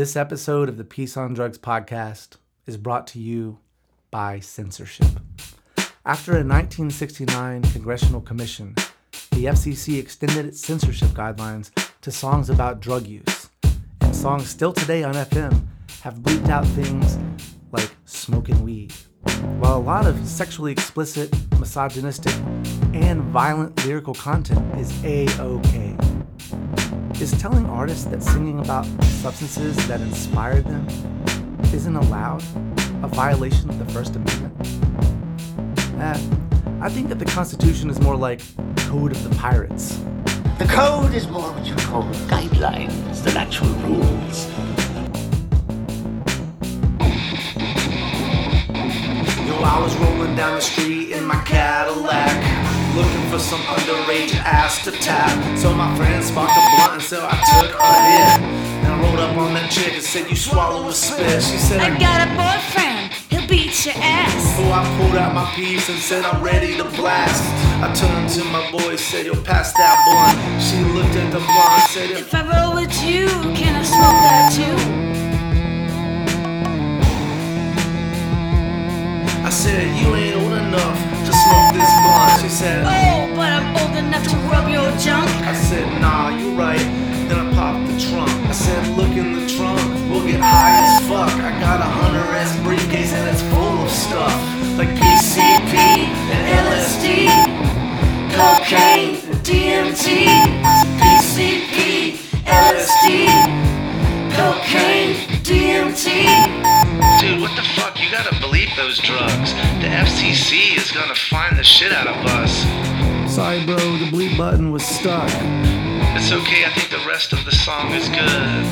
This episode of the Peace on Drugs podcast is brought to you by censorship. After a 1969 congressional commission, the FCC extended its censorship guidelines to songs about drug use. And songs still today on FM have bleeped out things like smoking weed. While a lot of sexually explicit, misogynistic, and violent lyrical content is A OK. Is telling artists that singing about substances that inspired them isn't allowed a violation of the First Amendment? Eh, I think that the Constitution is more like Code of the Pirates. The code is more what you call guidelines than actual rules. Yo, I was rolling down the street in my Cadillac. Looking for some underage ass to tap. So my friend sparked a blunt and so I took a hit. And I rolled up on that chick and said, You swallow a spit. She said, I got a boyfriend, he'll beat your ass. So I pulled out my piece and said, I'm ready to blast. I turned to my boy, said, Yo, pass that blunt. She looked at the blunt and said, If I roll with you, can I smoke that too? I said, You ain't old enough to smoke this blunt. She said, Oh, but I'm old enough to rub your junk. I said, nah, you're right. Then I popped the trunk. I said, look in the trunk. We'll get high as fuck. I got a Hunter S briefcase and it's full of stuff. Like PCP and LSD. Cocaine, DMT. PCP, LSD. Cocaine, DMT. Those drugs. The FCC is gonna find the shit out of us. Sorry, bro, the bleep button was stuck. It's okay, I think the rest of the song is good.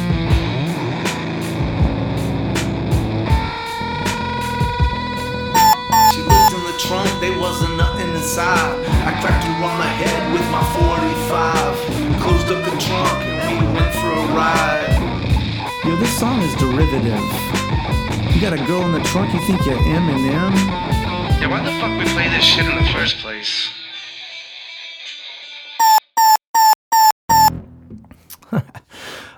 She looked in the trunk, there wasn't nothing inside. I cracked her on the head with my 45. Closed up the trunk and we went for a ride. Yo, this song is derivative. You got a girl in the trunk, you think you're Eminem? Yeah, why the fuck we play this shit in the first place?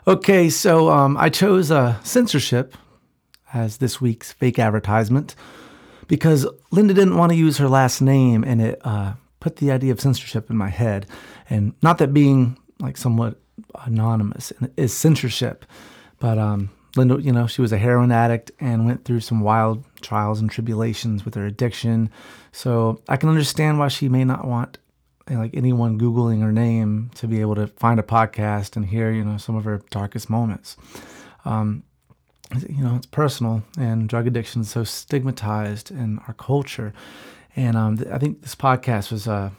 Okay, so um, I chose uh, censorship as this week's fake advertisement because Linda didn't want to use her last name, and it uh, put the idea of censorship in my head. And not that being like somewhat anonymous is censorship, but um, Linda, you know, she was a heroin addict and went through some wild trials and tribulations with her addiction. So I can understand why she may not want like anyone googling her name to be able to find a podcast and hear you know some of her darkest moments. Um, you know it's personal and drug addiction is so stigmatized in our culture. And um, th- i think this podcast was uh,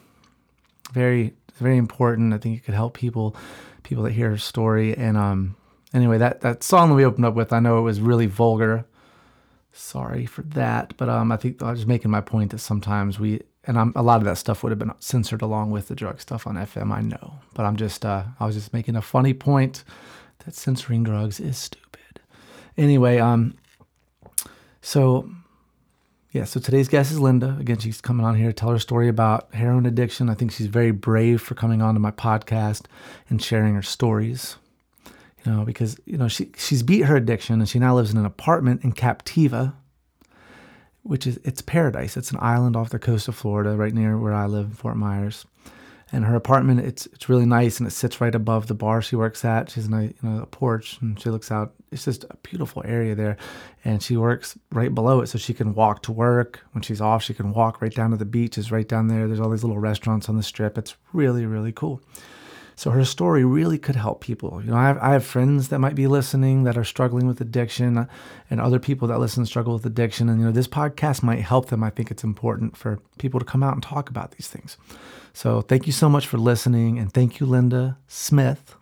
very very important. I think it could help people people that hear her story. And um, anyway that that song that we opened up with i know it was really vulgar sorry for that but um, i think i was just making my point that sometimes we and I'm, a lot of that stuff would have been censored along with the drug stuff on FM. I know, but I'm just uh, I was just making a funny point that censoring drugs is stupid. Anyway, um, so yeah, so today's guest is Linda. Again, she's coming on here to tell her story about heroin addiction. I think she's very brave for coming on to my podcast and sharing her stories. You know, because you know she she's beat her addiction and she now lives in an apartment in Captiva, which is it's paradise. It's an island off the coast of Florida, right near where I live, in Fort Myers. And her apartment, it's it's really nice, and it sits right above the bar she works at. She's in a you know, a porch, and she looks out. It's just a beautiful area there, and she works right below it, so she can walk to work. When she's off, she can walk right down to the beach. Is right down there. There's all these little restaurants on the strip. It's really really cool. So her story really could help people. You know, I have, I have friends that might be listening that are struggling with addiction, and other people that listen struggle with addiction. And you know, this podcast might help them. I think it's important for people to come out and talk about these things. So thank you so much for listening, and thank you, Linda Smith,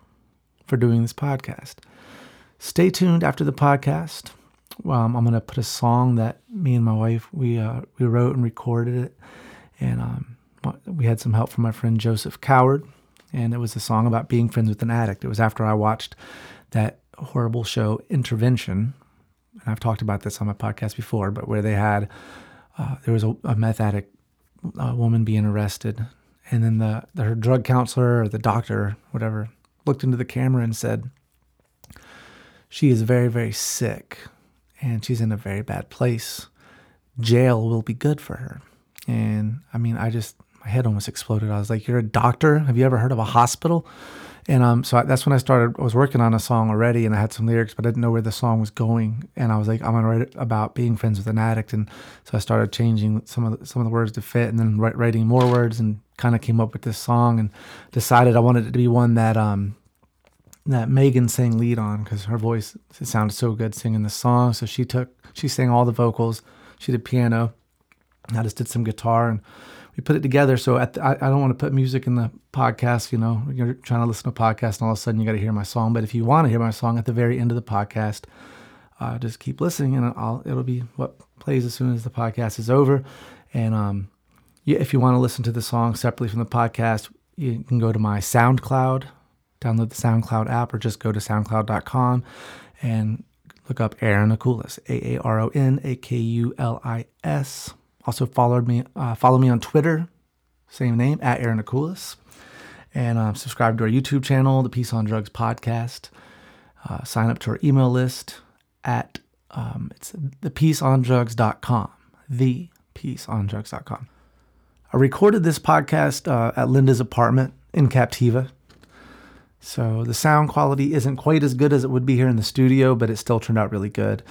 for doing this podcast. Stay tuned after the podcast. Um, I'm going to put a song that me and my wife we uh, we wrote and recorded it, and um, we had some help from my friend Joseph Coward and it was a song about being friends with an addict. It was after I watched that horrible show Intervention, and I've talked about this on my podcast before, but where they had uh, there was a, a meth addict woman being arrested, and then the, the her drug counselor or the doctor, whatever, looked into the camera and said, she is very, very sick and she's in a very bad place. Jail will be good for her. And I mean, I just, my head almost exploded. I was like, You're a doctor? Have you ever heard of a hospital? And um, so I, that's when I started. I was working on a song already, and I had some lyrics, but I didn't know where the song was going. And I was like, I'm gonna write it about being friends with an addict. And so I started changing some of the, some of the words to fit, and then writing more words, and kind of came up with this song, and decided I wanted it to be one that um, that Megan sang lead on because her voice it sounded so good singing the song. So she took she sang all the vocals, she did piano, I just did some guitar, and we put it together. So the, I, I don't want to put music in the podcast. You know, you're trying to listen to a podcast, and all of a sudden you got to hear my song. But if you want to hear my song at the very end of the podcast, uh, just keep listening, and I'll it'll be what plays as soon as the podcast is over. And um, if you want to listen to the song separately from the podcast, you can go to my SoundCloud, download the SoundCloud app, or just go to SoundCloud.com and look up Aaron Akulis, A A R O N A K U L I S. Also followed me, uh, follow me on Twitter, same name at Aaron Akulis, and um, subscribe to our YouTube channel, the Peace on Drugs podcast. Uh, sign up to our email list at um, it's thepeaceondrugs.com, thepeaceondrugs.com. I recorded this podcast uh, at Linda's apartment in Captiva. So the sound quality isn't quite as good as it would be here in the studio, but it still turned out really good.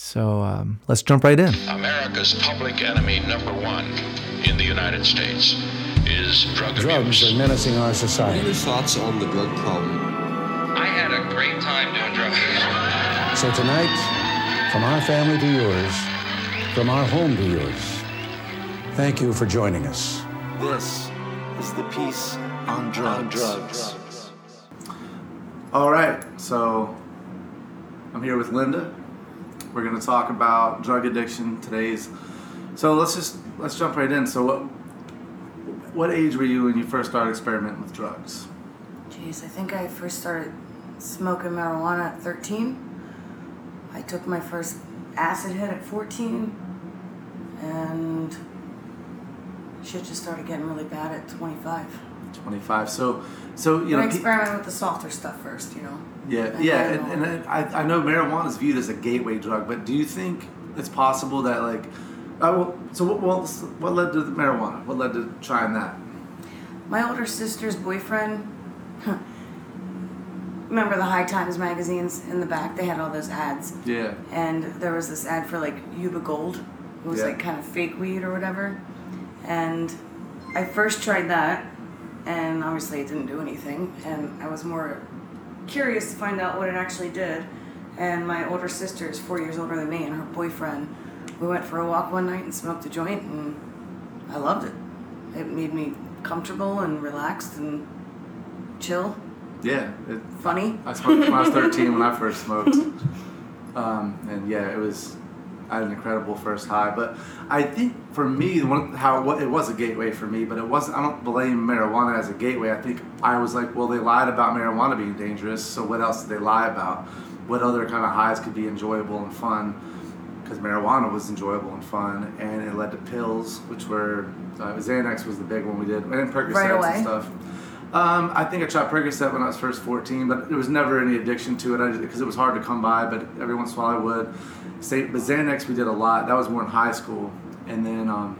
So um, let's jump right in. America's public enemy number one in the United States is drug Drugs abuse. are menacing our society. Any thoughts on the drug problem? I had a great time doing drugs. So tonight, from our family to yours, from our home to yours, thank you for joining us. This is the Peace on Drugs. All right, so I'm here with Linda. We're going to talk about drug addiction today's. So let's just let's jump right in. So what what age were you when you first started experimenting with drugs? Jeez, I think I first started smoking marijuana at 13. I took my first acid hit at 14. And shit just started getting really bad at 25. 25. So so you But I know pe- with the softer stuff first, you know. Yeah yeah and, and I, I know marijuana is viewed as a gateway drug, but do you think it's possible that like uh, well, so what, what what led to the marijuana? What led to trying that? My older sister's boyfriend. Remember the High Times magazines in the back? They had all those ads. Yeah. and there was this ad for like Yuba Gold. It was Yeah. like kind of fake weed or whatever. And I first tried that, and obviously it didn't do anything. And I was more curious to find out what it actually did. And my older sister is four years older than me, and her boyfriend. We went for a walk one night and smoked a joint, and I loved it. It made me comfortable and relaxed and chill, Yeah. It, funny. I smoked when I was 13 when I first smoked. Um, and yeah, it was, had an incredible first high. But I think for me, one, how what, it was a gateway for me, but it wasn't, I don't blame marijuana as a gateway. I think I was like, well, they lied about marijuana being dangerous, so what else did they lie about? What other kind of highs could be enjoyable and fun? Because marijuana was enjoyable and fun, and it led to pills, which were, uh, Xanax was the big one we did, and Percocets Right and stuff. Um, I think I tried Percocet when I was first 14, but there was never any addiction to it because it was hard to come by. But every once in a while I would. Say, but Xanax we did a lot. That was more in high school, and then um,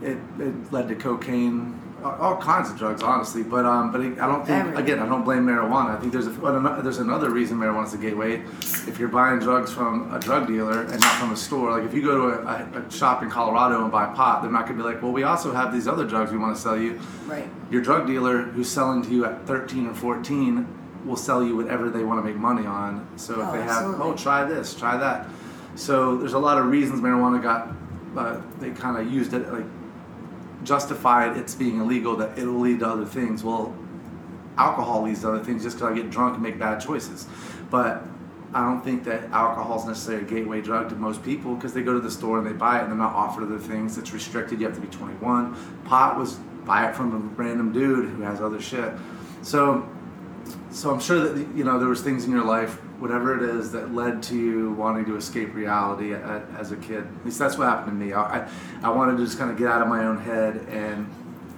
it, it led to cocaine, all- kinds of drugs, honestly. But um, but I don't think Everything. again I don't blame marijuana. I think there's a there's another reason marijuana's a gateway. If you're buying drugs from a drug dealer and not from a store, like if you go to a, a, shop in Colorado and buy pot, they're not gonna be like, well, we also have these other drugs we want to sell you Right. your drug dealer who's selling to you at 13 or 14 will sell you whatever they want to make money on. So if Oh, they have, oh, try this, try that. So there's a lot of reasons marijuana got, uh, they kind of used it, like, justified its being illegal that it'll lead to other things. Well, alcohol leads to other things just because I get drunk and make bad choices. But I don't think that alcohol is necessarily a gateway drug to most people because they go to the store and they buy it and they're not offered other things. It's restricted. You have to be 21. Pot was buy it from a random dude who has other shit. So, so I'm sure that you know there was things in your life, whatever it is, that led to you wanting to escape reality as a kid. At least that's what happened to me. I, I, wanted to just kind of get out of my own head and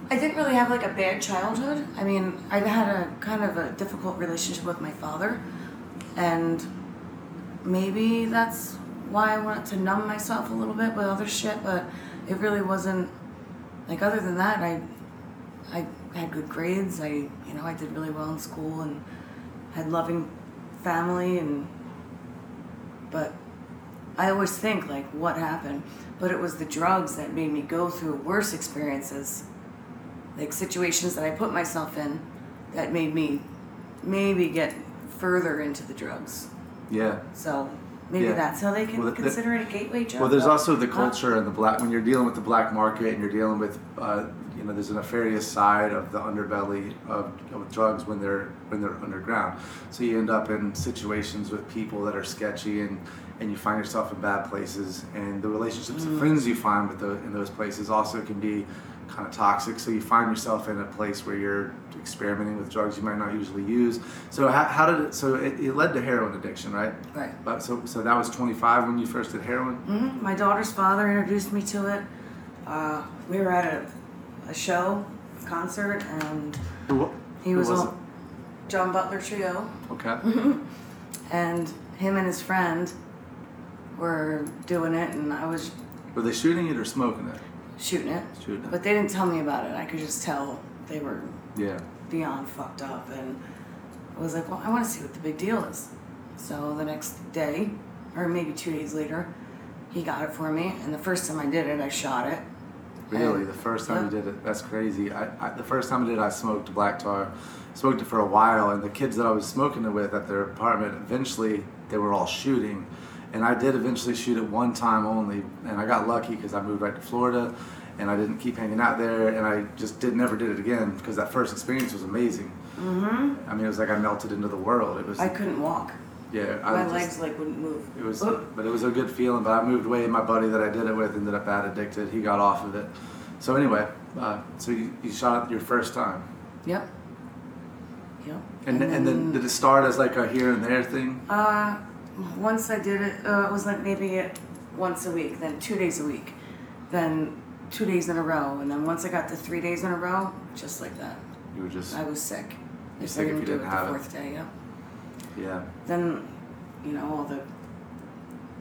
I didn't really have like a bad childhood. I mean, I had a kind of a difficult relationship with my father, And maybe that's why I wanted to numb myself a little bit with other shit, but it really wasn't like other than that I I had good grades. I you know, I did really well in school and had loving family and but I always think like what happened, but it was the drugs that made me go through worse experiences, like situations that I put myself in, that made me maybe get further into the drugs. Yeah. So maybe Yeah. that's how they can Well, the- consider it a gateway drug. Well, there's also the Huh? culture and the black. When you're dealing with the black market and you're dealing with, uh, you know, there's a nefarious side of the underbelly of, of drugs when they're when they're underground. So you end up in situations with people that are sketchy and and you find yourself in bad places. And the relationships Mm. and friends you find with the, in those places also can be kind of toxic. So you find yourself in a place where you're experimenting with drugs you might not usually use. So how, how did it? So it, it led to heroin addiction, right? Right. But so so that was 25 when you first did heroin. hmm My daughter's father introduced me to it. Uh, we were at a, a show, a concert, and Who, he was, was on John Butler Trio, Okay. and him and his friend were doing it, and I was Were they shooting it or smoking it? Shooting it. Shooting it. But they didn't tell me about it. I could just tell they were Yeah. beyond fucked up, and I was like, well, I want to see what the big deal is. So the next day, or maybe two days later, he got it for me, and the first time I did it, I shot it. Really, And- the first time you did it, that's crazy. I, I the first time I did, it, I smoked black tar, smoked it for a while, and the kids that I was smoking it with at their apartment, eventually they were all shooting, and I did eventually shoot it one time only, and I got lucky because I moved right to Florida, and I didn't keep hanging out there, and I just did never did it again because that first experience was amazing. Mm-hmm. I mean, it was like I melted into the world. It was I couldn't walk. yeah. I My just- legs like wouldn't move. It was, Oop. but it was a good feeling. But I moved away. and My buddy that I did it with ended up bad addicted. He got off of it. So anyway, uh, so you, you shot it your first time, Yep. Yep. and and then did it start as like a here and there thing? Uh, once I did it, uh, it was like maybe it once a week, then two days a week, then two days in a row, and then once I got to three days in a row, just like that, You were just I was sick. You're sick I if you do didn't it have the it. fourth day. Yep. yeah. Then, you know, all the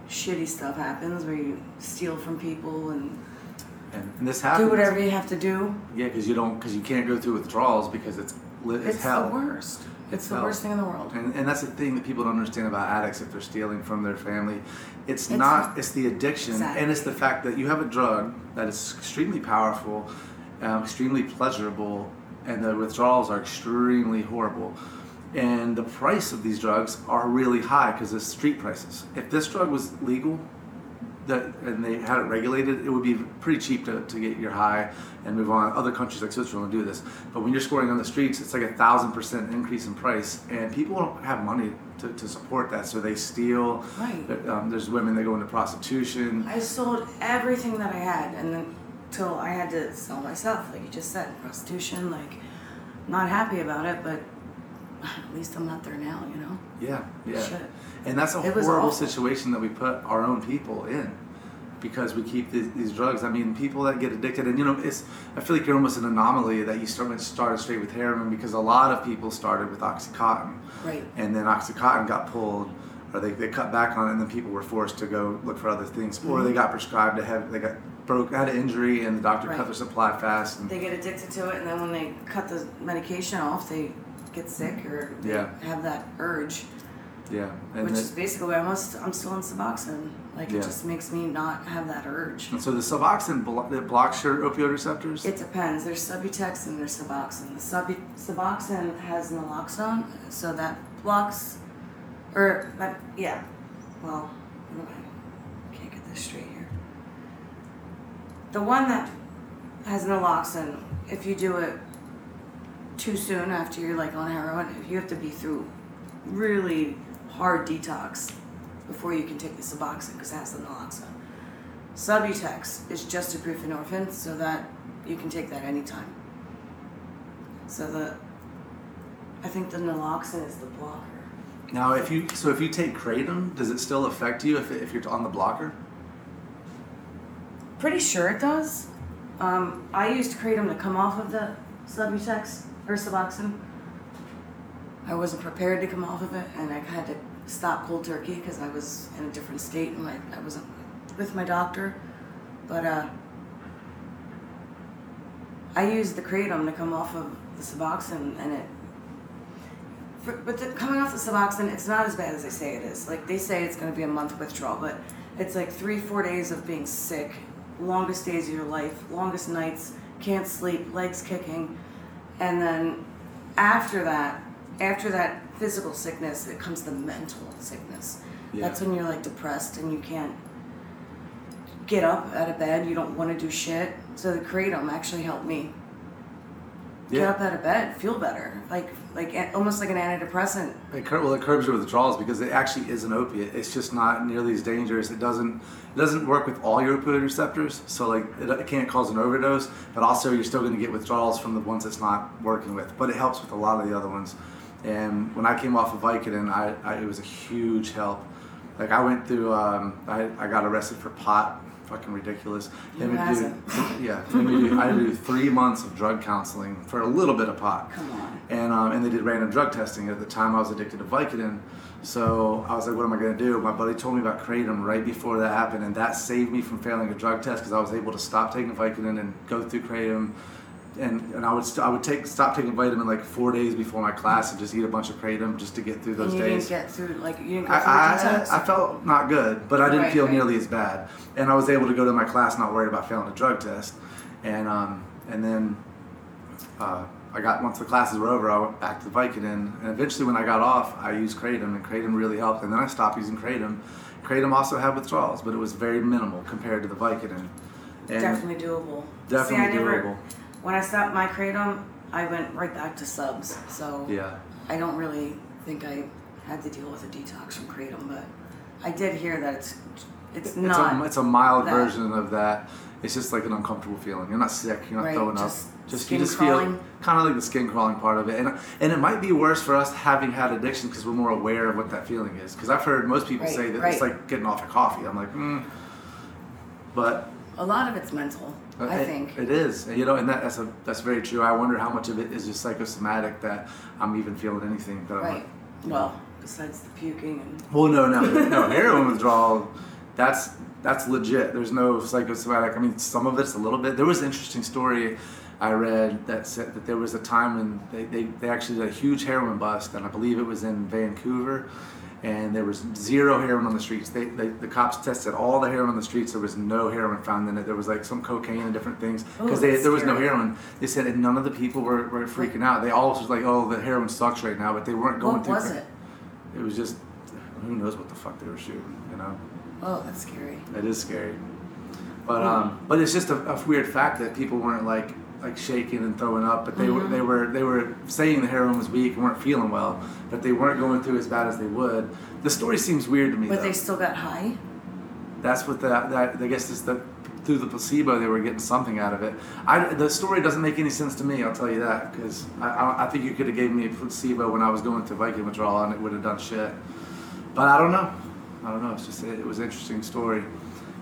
shitty stuff happens where you steal from people and And, and this happens. do whatever you have to do. Yeah, because you don't because you can't go through withdrawals because it's lit as It's hell. the worst. It's, the hell. worst thing in the world. And, and that's the thing that people don't understand about addicts if they're stealing from their family. It's, It's not, it's the addiction, and it's the fact that you have a drug that is extremely powerful, um, extremely pleasurable, and the withdrawals are extremely horrible. And the price of these drugs are really high because it's street prices. If this drug was legal, that and they had it regulated, it would be pretty cheap to, to get your high and move on. Other countries like Switzerland do this, but when you're scoring on the streets, it's like a thousand percent increase in price, and people don't have money to, to support that, so they steal. Right. Um, there's women that go into prostitution. I sold everything that I had, and then till I had to sell myself, like you just said, prostitution. Like, not happy about it, but at least I'm not there now, you know. Yeah, yeah. Shit. And that's a It horrible situation that we put our own people in because we keep these, these drugs. I mean, people that get addicted, and you know, it's. I feel like you're almost an anomaly that you started started straight with heroin because a lot of people started with OxyContin, Right. and then OxyContin got pulled. Or they, they cut back on it, and then people were forced to go look for other things, or they Mhm. got prescribed to have they got broke had an injury, and the doctor Right. cut their supply fast. And They get addicted to it, and then when they cut the medication off, they get sick or Yeah. have that urge, yeah, and which then- is basically I'm almost, I'm still on Suboxone. Like Yeah. it just makes me not have that urge. and so the Suboxone blo- it blocks your opioid receptors. It depends. There's Subutex and there's Suboxone. The Sub- Suboxone has naloxone, so that blocks, or that yeah. Well, I can't get this straight here. The one that has naloxone, if you do it too soon after you're like on heroin, you have to be through really hard detox before you can take the Suboxone because it has the naloxone. Subutex is just a buprenorphine, so that you can take that anytime. So the, I think the naloxone is the blocker. Now, if you so if you take kratom, does it still affect you if, if you're on the blocker? Pretty sure it does. Um, I used kratom to come off of the Subutex or Suboxone. I wasn't prepared to come off of it, and I had to stop cold turkey because I was in a different state and I wasn't with my doctor. But uh, I used the kratom to come off of the Suboxone and it. For, but the, coming off the Suboxone, it's not as bad as they say it is. Like they say it's going to be a month withdrawal, but it's like three, four days of being sick, longest days of your life, longest nights, can't sleep, legs kicking, and then after that, after that physical sickness, it comes the mental sickness. Yeah. That's when you're like depressed and you can't get up out of bed. You don't want to do shit. So the kratom actually helped me get up out of bed, feel better, like like almost like an antidepressant. It cur- well, it curbs your withdrawals because it actually is an opiate. It's just not nearly as dangerous. It doesn't it doesn't work with all your opioid receptors, so like it, it can't cause an overdose. But also, you're still going to get withdrawals from the ones it's not working with. But it helps with a lot of the other ones. And when I came off of Vicodin, I, I it was a huge help. Like I went through, um, I, I got arrested for pot. Fucking ridiculous. They would do- yeah, they would do, I do three months of drug counseling for a little bit of pot Come on. and um, and they did random drug testing. At the time, I was addicted to Vicodin, so I was like, "What am I gonna do?" My buddy told me about kratom right before that happened, and that saved me from failing a drug test because I was able to stop taking Vicodin and go through kratom. And, and I would st- I would take stop taking Vicodin like four days before my class and just eat a bunch of kratom just to get through those and you days. didn't get through like you didn't go I. I, I felt not good, but I didn't Right, feel right. nearly as bad, and I was able to go to my class not worried about failing a drug test, and um, and then uh, I got once the classes were over, I went back to the Vicodin, and eventually when I got off, I used kratom, and kratom really helped, and then I stopped using kratom. Kratom also had withdrawals, but it was very minimal compared to the Vicodin. And definitely doable. Definitely See, I never, doable. When I stopped my kratom, I went right back to subs. So Yeah. I don't really think I had to deal with a detox from kratom, but I did hear that it's it's, It's not. a, it's a mild that. version of that. It's just like an uncomfortable feeling. You're not sick. You're not Right, throwing just up. Just you just crawling. feel kind of like the skin crawling part of it, and and it might be worse for us having had addiction because we're more aware of what that feeling is. Because I've heard most people Right, say that right. it's like getting off a coffee. I'm like, mm. but A lot of it's mental. I it- think. it is. And, You know, and that, that's a that's very true. I wonder how much of it is just psychosomatic that I'm even feeling anything. That I'm right. like, Well, besides the puking and well, no, no, no. Heroin withdrawal, that's that's legit. There's no psychosomatic. I mean, some of it's a little bit. There was an interesting story I read that said that there was a time when they, they, they actually did a huge heroin bust, and I believe it was in Vancouver, and there was zero heroin on the streets. They, they the cops tested all the heroin on the streets. There was no heroin found in it. There was like some cocaine and different things because Oh, there was no heroin. They said and none of the people were, were freaking out. They all was like, oh, the heroin sucks right now, but they weren't going what through. was it? it was just who knows what the fuck they were shooting, you know. Oh, that's scary. That is scary, but um, but it's just a, a weird fact that people weren't like like shaking and throwing up, but they were they mm-hmm. were they were saying the heroin was weak and weren't feeling well, but they weren't going through as bad as they would. The story seems weird to me. But though. they still got high. That's what that that I guess is the through the placebo they were getting something out of it. I the story doesn't make any sense to me. I'll tell you that because I, I I think you could have gave me a placebo when I was going through Vicodin withdrawal and it would have done shit. But I don't know. I don't know. It's just it, it was an interesting story.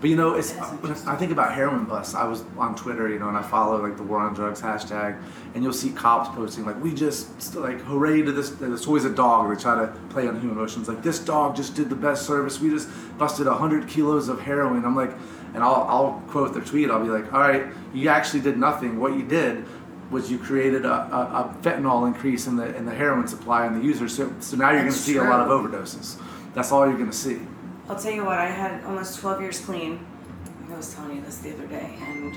But you know, it's when I think about heroin busts. I was on Twitter, you know, and I follow like the War on Drugs hashtag, and you'll see cops posting like, "We just like hooray to this." There's always a dog. They try to play on human emotions. Like this dog just did the best service. We just busted hundred kilos of heroin. I'm like, and I'll I'll quote their tweet. I'll be like, "All right, you actually did nothing. What you did." Was you created a, a, a fentanyl increase in the in the heroin supply and the users, so, so now you're going to see a lot of overdoses. That's all you're going to see. I'll tell you what, I had almost 12 years clean. I was telling you this the other day. And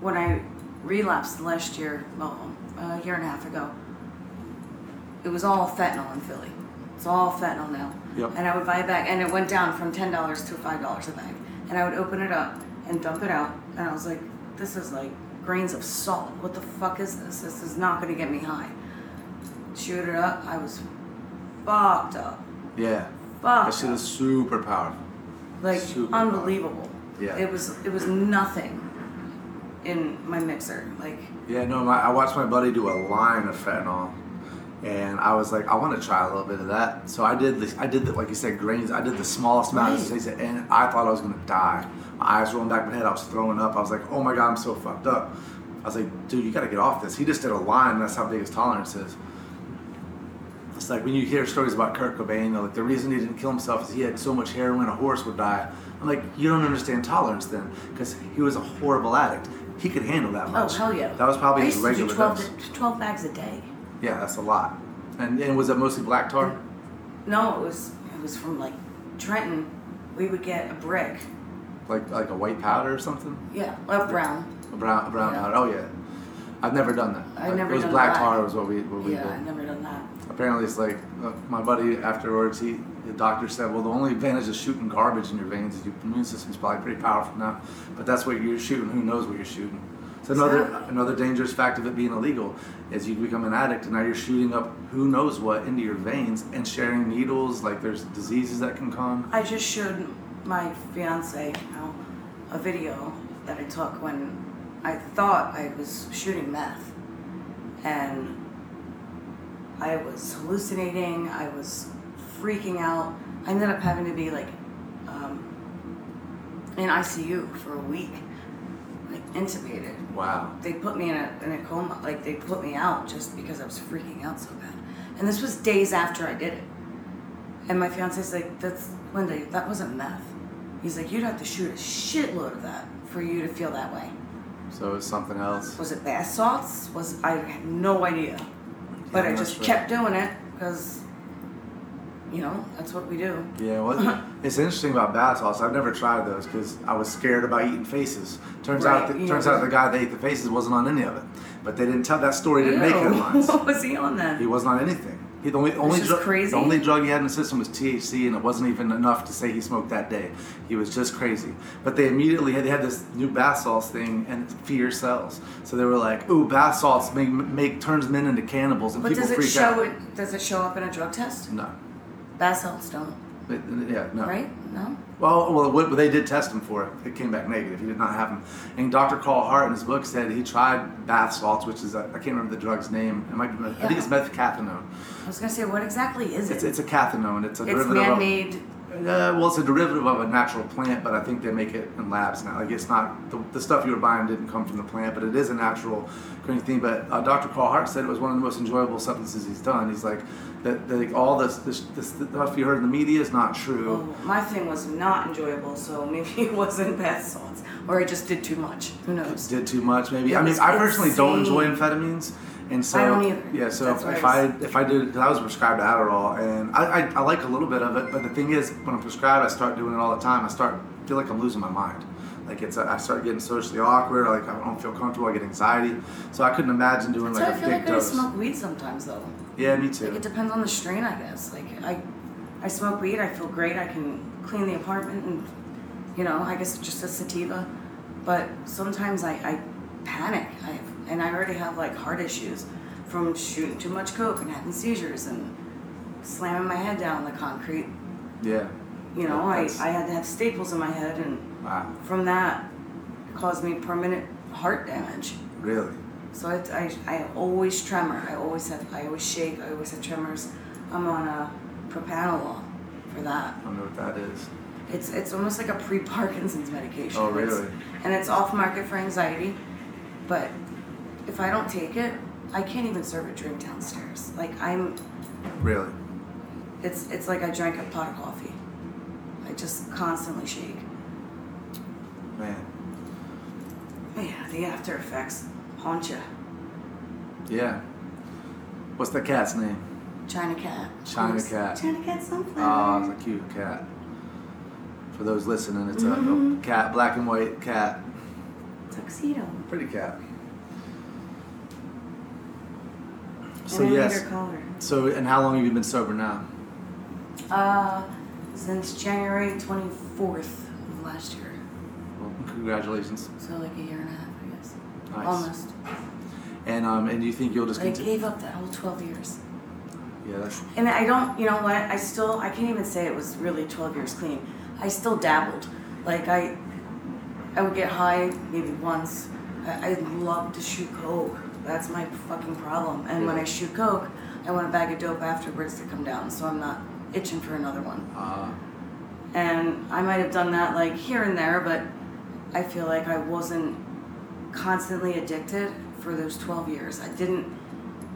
when I relapsed last year, well, a year and a half ago, it was all fentanyl in Philly. It's all fentanyl now. Yep. And I would buy a bag, and it went down from $10 to $5 a bag. And I would open it up and dump it out. And I was like, this is like grains of salt. What the fuck is this? This is not going to get me high. Shoot it up. I was fucked up. Yeah. Fuck. That shit is super powerful. like Super unbelievable. Yeah. It was it was nothing in my mixer. Like Yeah, no, my, I watched my buddy do a line of fentanyl, and I was like, I want to try a little bit of that. So I did this. I did the, like you said, grains. I did the smallest amount Right. things, and I thought I was gonna die. My eyes rolling back in my head. I was throwing up. I was like, oh my god, I'm so fucked up. I was like, dude, you gotta get off this. He just did a line. And that's how big his tolerance is. It's like when you hear stories about Kurt Cobain, like the reason he didn't kill himself is he had so much heroin and a horse would die. I'm like, you don't understand tolerance then, because he was a horrible addict. He could handle that much. Oh much. hell yeah! That was probably I his used to do regular 12, dose. 12 bags a day. Yeah, that's a lot. And, and was it mostly black tar? No, it was it was from like Trenton. We would get a brick. Like like a white powder or something? Yeah, a brown. A brown a brown Yeah. powder. Oh yeah. I've never done that. I've never it was done black black. tar was what we what we Yeah, did. I've never done that. Apparently, it's like uh, my buddy afterwards. He the doctor said, "Well, the only advantage of shooting garbage in your veins is your immune system's probably pretty powerful now, but that's what you're shooting. Who knows what you're shooting?" So another Exactly. another dangerous fact of it being illegal is you become an addict and now you're shooting up who knows what into your veins and sharing needles. Like there's diseases that can come. I just showed my fiance now a video that I took when I thought I was shooting meth, and I was hallucinating. I was freaking out. I ended up having to be like um, in ICU for a week, like intubated. Wow. They put me in a in a coma. Like they put me out just because I was freaking out so bad. And this was days after I did it. And my fiance's like, "That's Linda. That wasn't meth." He's like, "You'd have to shoot a shitload of that for you to feel that way." So it's something else. Was it bath salts? Was I had no idea, but I just sure. kept doing it because, you know, that's what we do. Yeah, well, it's interesting about bath salts. I've never tried those because I was scared about eating faces. Turns out, Right, that, you turns know. out the guy that ate the faces wasn't on any of it. But they didn't tell that story. Didn't make Ew. headlines. what was he on then? He wasn't on anything. He, the only only is drug, crazy. the only drug he had in the system was THC, and it wasn't even enough to say he smoked that day. He was just crazy. But they immediately had, they had this new bath salts thing and fear sells. So they were like, "Ooh, bath salts make make turns men into cannibals," and But people does it freak show out. it? Does it show up in a drug test? No, Bath salts don't, Yeah, no. right? No. Well, well, what, they did test him for it. It came back negative. He did not have them. And Dr. Carl Hart in his book said he tried bath salts, which is I I can't remember the drug's name. It might be. I think it's methcathinone. I was gonna say, what exactly is it? It's it's a cathinone. It's a It's derivative of- man-made. Uh, well, it's a derivative of a natural plant, but I think they make it in labs now. Like it's not the, the stuff you were buying didn't come from the plant, but it is a natural green thing. But uh, Dr. Carl Hart said it was one of the most enjoyable substances he's done. He's like that. that all this, this this stuff you heard in the media is not true. Oh, my thing was not enjoyable, so maybe it wasn't bath salts, or I just did too much. Who knows? Did too much, maybe. It I mean, I personally don't enjoy amphetamines, and so I don't either. yeah. So That's if, if I I if I did, because I was prescribed Adderall, and I, I I like a little bit of it, but the thing is, when I'm prescribed, I start doing it all the time. I start feel like I'm losing my mind. Like it's, I start getting socially awkward. Like I don't feel comfortable. I get anxiety. So I couldn't imagine doing That's like why I a feel big like I dose. smoke weed sometimes, though. Yeah, me too. Like it depends on the strain, I guess. Like I, I smoke weed. I feel great. I can clean the apartment, and you know, I guess it's just a sativa. But sometimes I, I panic. I and I already have like heart issues from shooting too much coke and having seizures and slamming my head down on the concrete. Yeah. You know, I, I had to have staples in my head, and Wow. from that, caused me permanent heart damage. Really. So I, I, I always tremor. I always have. I always shake. I always have tremors. I'm on a propanolol for that. I don't know what that is. It's it's almost like a pre-Parkinson's medication. Oh, It's- really? and it's off market for anxiety, but if I don't take it, I can't even serve a drink downstairs. Like I'm, Really. it's it's like I drank a pot of coffee. I just constantly shake. Man. Yeah, the after effects haunt you. Yeah. What's the cat's name? China cat. China cat. China cat sunflower. Oh, it's a cute cat. For those listening, it's a, Mhm. a cat, black and white cat. Tuxedo. Pretty cat. So made yes. So and how long have you been sober now? Uh, since January 24th of last year. Well, congratulations. So like a year and a half, I guess. Nice. Almost. And um and do you think you'll just I continue? gave up that whole 12 years. Yeah, that's And I don't, you know what? I still, I can't even say it was really 12 years clean. I still dabbled. Like I, I would get high maybe once. I, I love to shoot coke. That's my fucking problem. And when I shoot coke, I want a bag of dope afterwards to come down, so I'm not itching for another one. uh And I might have done that like here and there, but I feel like I wasn't constantly addicted for those 12 years. I didn't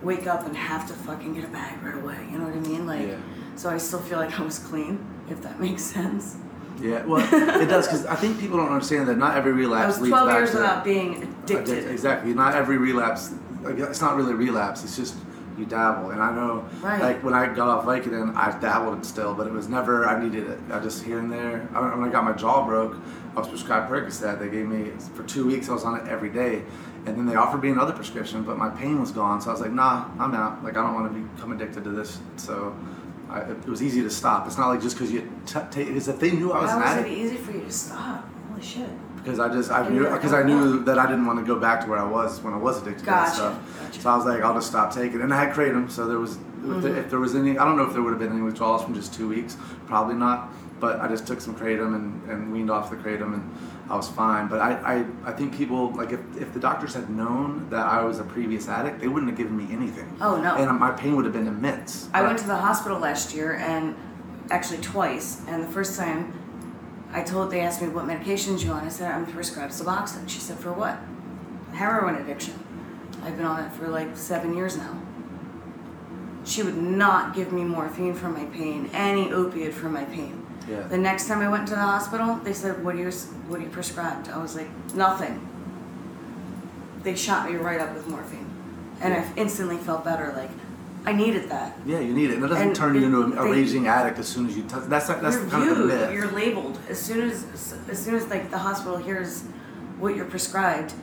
wake up and have to fucking get a bag right away. You know what I mean? Like, Yeah. so I still feel like I was clean, if that makes sense. Yeah, well, it does because I think people don't understand that not every relapse. I was leads 12 back years without being addicted. Addict- Exactly. Not every relapse. It's not really a relapse. It's just you dabble. And I know, Right. like when I got off Vicodin, I dabbled still, but it was never. I needed it. I just here and there. I, when I got my jaw broke, I was prescribed Percocet. They gave me for two weeks. I was on it every day, and then they offered me another prescription, but my pain was gone. So I was like, Nah, I'm out. Like I don't want to become addicted to this. So. I, it was easy to stop. It's not like just because you t- take. Because if they knew I was How an was it easy for you to stop? Holy shit. because I just I knew because I "Oh, knew that I didn't want to go back to where I was when I was addicted to Gotcha, that stuff. gotcha. So I was like, I'll just stop taking. it. And I had kratom, so there was if, there, Mhm. if there was any, I don't know if there would have been any withdrawals from just two weeks, probably not. But I just took some kratom and, and weaned off the kratom, and I was fine. But I, I, I think people like if, if the doctors had known that I was a previous addict, they wouldn't have given me anything. Oh, no. And my pain would have been immense. I went to the hospital last year and actually twice. And the first time I told, they asked me what medications you on. I said, I'm prescribed Suboxone. She said, for what? Heroin addiction. I've been on it for like seven years now. She would not give me morphine for my pain, any opiate for my pain. Yeah. The next time I went to the hospital, they said, "What do you what are you prescribed?" I was like, "Nothing." They shot me right up with morphine, and I instantly felt better. Like, I needed that. Yeah, you need it, and it doesn't And turn you into a, a they- raging addict as soon as you touch. That's that's you're kind of the viewed, myth. You're labeled as soon as as soon as like the hospital hears what you're prescribed.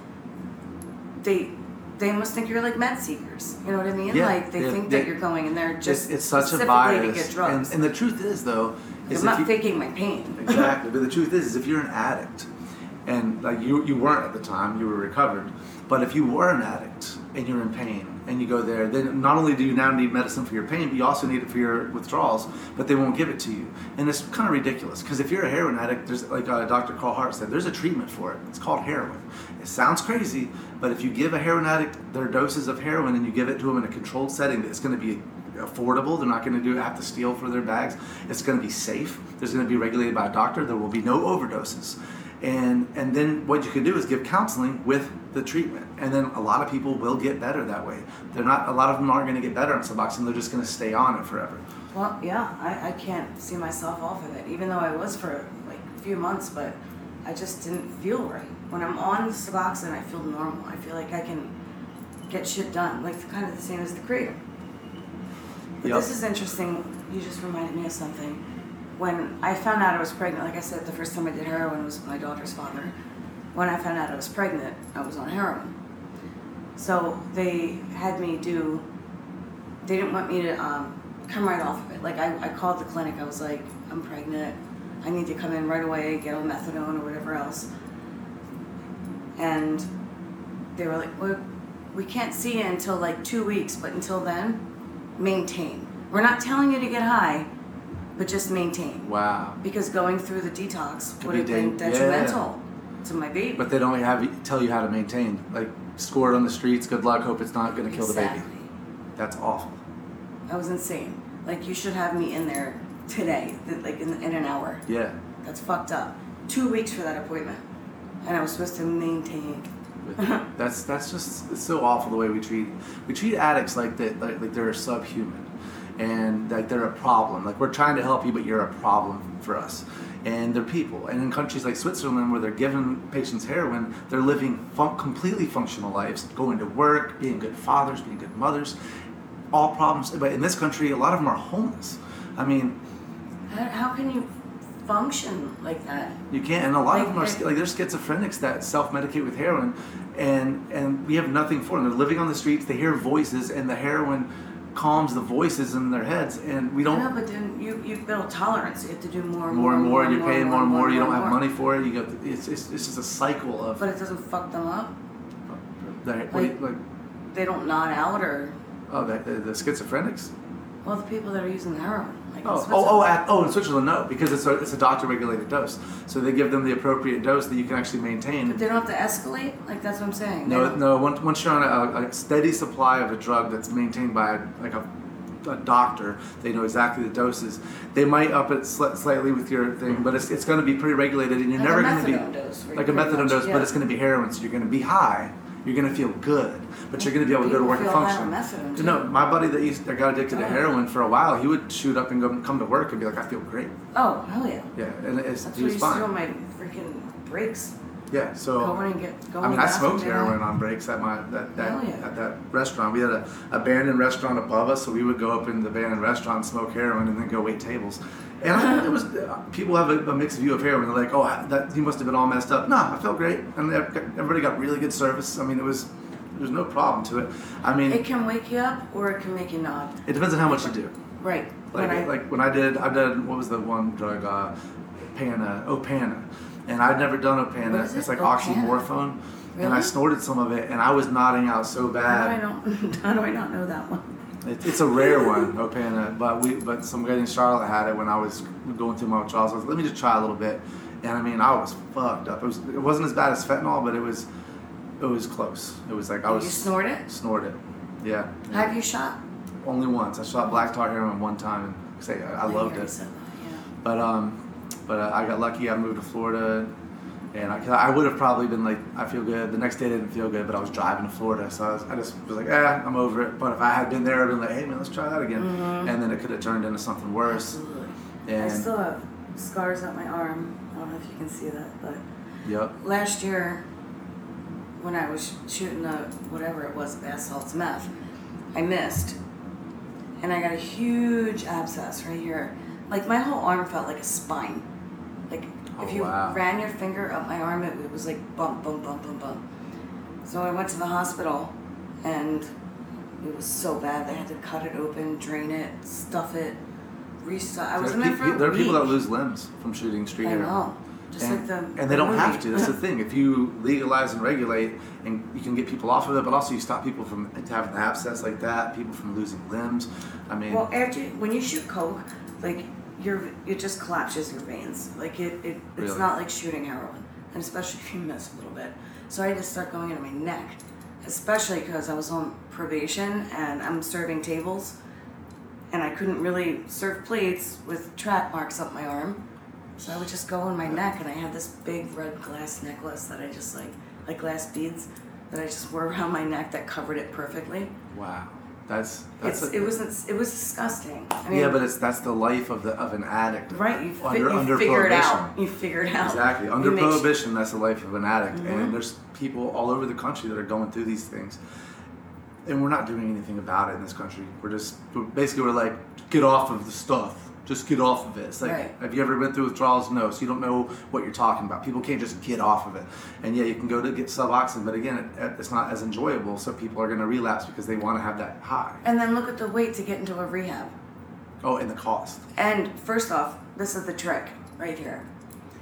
They they must think you're like med seekers. You know what I mean? Yeah, like they yeah, think yeah. that you're going in there just it's, it's such a bias. to get drugs. And, and the truth is, though, is I'm not you, faking my pain. exactly. But the truth is, is if you're an addict, and like you you weren't at the time, you were recovered. But if you were an addict and you're in pain and you go there, then not only do you now need medicine for your pain, but you also need it for your withdrawals. But they won't give it to you, and it's kind of ridiculous. Because if you're a heroin addict, there's like uh, Dr. Carl Hart said, there's a treatment for it. It's called heroin. It sounds crazy, but if you give a heroin addict their doses of heroin and you give it to them in a controlled setting, it's going to be affordable. They're not going to do have to steal for their bags. It's going to be safe. There's going to be regulated by a doctor. There will be no overdoses. And and then what you can do is give counseling with the treatment, and then a lot of people will get better that way. They're not. A lot of them aren't going to get better on Suboxone. They're just going to stay on it forever. Well, yeah, I, I can't see myself off of it, even though I was for like a few months, but I just didn't feel right. When I'm on Suboxone, I feel normal. I feel like I can get shit done, like kind of the same as the Kratom. But Yep. this is interesting. You just reminded me of something. When I found out I was pregnant, like I said, the first time I did heroin was my daughter's father. When I found out I was pregnant, I was on heroin. So they had me do, they didn't want me to um, come right off of it. Like I, I called the clinic, I was like, I'm pregnant. I need to come in right away, get on methadone or whatever else. And they were like, well, we can't see you until like two weeks, but until then, maintain. We're not telling you to get high, but just maintain. Wow. Because going through the detox would be have been dang- detrimental to my baby. But they don't have tell you how to maintain. Like score it on the streets. Good luck. Hope it's not going to kill the baby. Exactly. That's awful. That was insane. Like you should have me in there today, like in, in an hour. Yeah. That's fucked up. Two weeks for that appointment, and I was supposed to maintain. that's that's just it's so awful the way we treat we treat addicts like that like, like they're subhuman and like they're a problem like we're trying to help you but you're a problem for us and they're people and in countries like switzerland where they're giving patients heroin they're living fun- completely functional lives going to work being good fathers being good mothers all problems but in this country a lot of them are homeless i mean How, can you function like that? You can't, and a lot of them are like- like there's schizophrenics that self-medicate with heroin, and and we have nothing for them. They're living on the streets. They hear voices, and the heroin calms the voices in their heads, and we don't Yeah, but then you you build tolerance. You have to do more and more and more. and you're more, paying more and more. You don't have more. money for it. You got it's it's, it's just a cycle of But it doesn't fuck them up. do you- like They don't nod out or oh the, the, the schizophrenics. well the people that are using the heroin. Like Oh, oh, oh, at, oh, in Switzerland, no, because it's a, it's a doctor regulated dose. So they give them the appropriate dose that you can actually maintain. But they don't have to escalate. Like that's what I'm saying. No, no. Once, once you're on a, a steady supply of a drug that's maintained by like a, a doctor, they know exactly the doses. They might up it sli- slightly with your thing, but it's, it's going to be pretty regulated, and you're Like never going to be dose, like a methadone much- dose, yeah. but it's going to be heroin, so you're going to be high. You're gonna feel good, but you're gonna be able to go to work and function. too. no, my buddy that used that got addicted to Oh. heroin for a while, he would shoot up and go come to work and be like, I feel great. Oh, hell yeah. Yeah, and it's, That's he was to fine. on my freaking breaks. Yeah, so Go in and get- go I mean, I smoked heroin on breaks at my that, that yeah. at that restaurant. We had a abandoned restaurant above us, so we would go up in the abandoned restaurant smoke heroin, and then go wait tables. And I, it was uh, people have a, a mixed view of heroin. They're like, "Oh, that he must have been all messed up." No, I felt great, and everybody got really good service. I mean, it was there's no problem to it. I mean, It can wake you up or it can make you nod. it depends on how much you do. Right. Like, when I, like when I did, I did what was the one drug? Uh, Pana, Opana, and I'd never done Opana. It's it? like Opana? oxymorphone, and I snorted some of it, and I was nodding out so how do I bad. not? How do I not know that one? It, it's a rare one, Opana, but we, but some guy in Charlotte had it when I was going through my withdrawals. I was like, let me just try a little bit, and I mean, I was fucked up. It was, it wasn't as bad as fentanyl, but it was, it was close. It was like I was You snort it? snorted, it. yeah. Have you shot? Only once. I shot black tar heroin one time, and say I, I loved it. that, yeah. But um, but uh, I got lucky. I moved to Florida, and I, I would have probably been like, I feel good. The next day I didn't feel good, but I was driving to Florida, so I, was, I just was like, eh, I'm over it. But if I had been there, I'd been like, hey man, let's try that again, and then it could have turned into something worse. Absolutely. I still have scars on my arm. I don't know if you can see that, but yep, last year when I was shooting the whatever it was, bath salts meth, I missed. And I got a huge abscess right here. Like my whole arm felt like a spine. Like Oh, if you wow. ran your finger up my arm, it, it was like bump, bump, bump, bump, bump. So I went to the hospital and it was so bad. They had to cut it open, drain it, stuff it, restuff. I was in There are there for there are people that lose limbs from shooting street I know. Just and, like the and they don't have to. That's the thing. If you legalize and regulate, and you can get people off of it, but also you stop people from having abscess like that, people from losing limbs. I mean, Well, after when you shoot coke, like your it just collapses your veins. Like it, it it's Really? not like shooting heroin, and especially if you miss a little bit. So I had to start going into my neck, especially because I was on probation and I'm serving tables, and I couldn't really serve plates with track marks up my arm. So I would just go in my neck, and I had this big red glass necklace that I just like, like glass beads, that I just wore around my neck that covered it perfectly. wow, that's that's It's, a- it was it was disgusting. I mean, yeah, but it's that's the life of the of an addict. right. You, fi- under you under figure it out. You figure it out. Exactly. Under Mm-hmm. sh- prohibition, that's the life of an addict. And there's people all over the country that are going through these things. And we're not doing anything about it in this country. We're just, we're, basically, we're like, get off of the stuff. Just get off of it. It's like, Right. have you ever been through withdrawals? No. So you don't know what you're talking about. People can't just get off of it. And yeah, you can go to get Suboxone, but again, it, it's not as enjoyable. So people are going to relapse because they want to have that high. And then look at the wait to get into a rehab. Oh, and the cost. And first off, this is the trick right here.